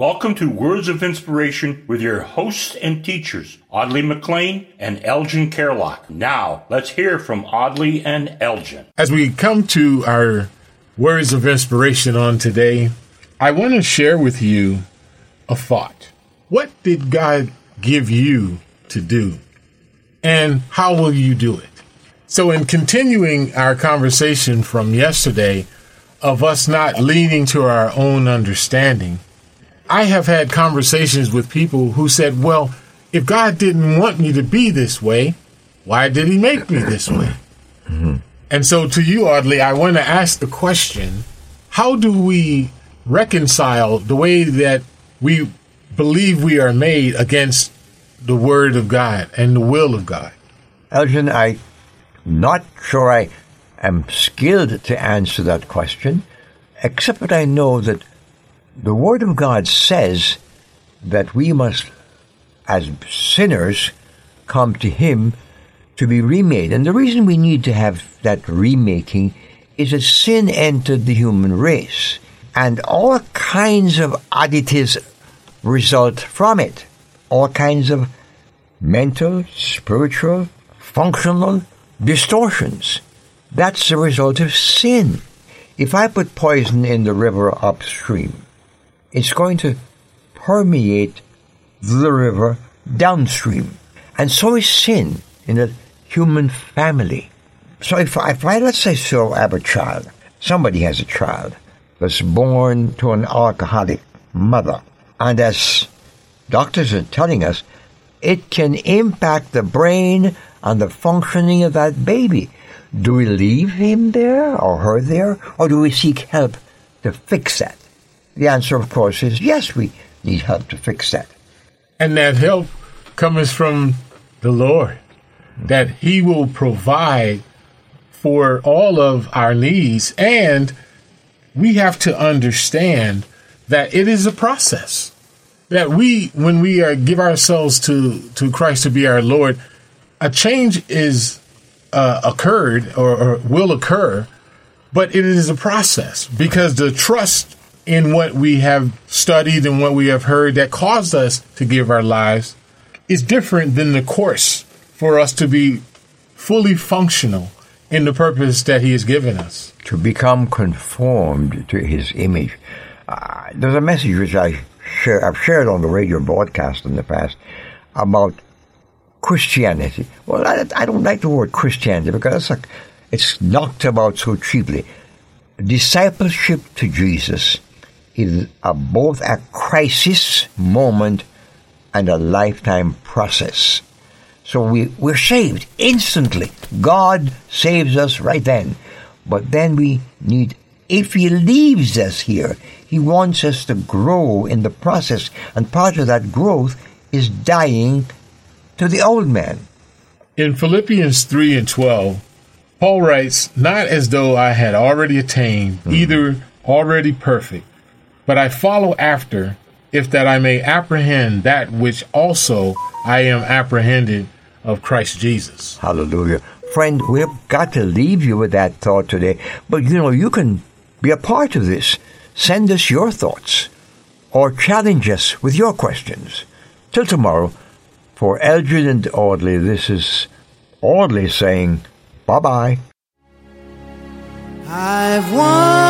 Welcome to Words of Inspiration with your hosts and teachers, Audley McLean and Elgin Kerlock. Now, let's hear from Audley and Elgin. As we come to our words of inspiration on today, I want to share with you a thought. What did God give you to do? And how will you do it? So, in continuing our conversation from yesterday of us not leaning to our own understanding, I have had conversations with people who said, well, if God didn't want me to be this way, why did he make me this way? Mm-hmm. And so to you, Audley, I want to ask the question, how do we reconcile the way that we believe we are made against the word of God and the will of God? Elgin, I'm not sure I am skilled to answer that question, except that I know that the Word of God says that we must, as sinners, come to Him to be remade. And the reason we need to have that remaking is that sin entered the human race, and all kinds of oddities result from it. All kinds of mental, spiritual, functional distortions. That's the result of sin. If I put poison in the river upstream, it's going to permeate the river downstream. And so is sin in the human family. So if I, if I let's say so I have a child, somebody has a child that's born to an alcoholic mother, and as doctors are telling us, it can impact the brain and the functioning of that baby. Do we leave him there or her there, or do we seek help to fix that? The answer, of course, is yes, we need help to fix that. And that help comes from the Lord, that He will provide for all of our needs. And we have to understand that it is a process. That we, when we give ourselves to, to Christ to be our Lord, a change is uh, occurred or, or will occur, but it is a process because the trust in what we have studied and what we have heard that caused us to give our lives is different than the course for us to be fully functional in the purpose that He has given us. To become conformed to His image. Uh, there's a message which I share, I've shared on the radio broadcast in the past about Christianity. Well, I, I don't like the word Christianity because it's, like, it's knocked about so cheaply. Discipleship to Jesus is a, both a crisis moment and a lifetime process. So we, we're saved instantly. God saves us right then. But then we need, if He leaves us here, He wants us to grow in the process. And part of that growth is dying to the old man. In Philippians 3 and 12, Paul writes, Not as though I had already attained, mm-hmm. either already perfect, but I follow after, if that I may apprehend that which also I am apprehended of Christ Jesus. Hallelujah. Friend, we've got to leave you with that thought today. But you know, you can be a part of this. Send us your thoughts or challenge us with your questions. Till tomorrow, for Elgin and Audley, this is Audley saying bye bye. I've wandered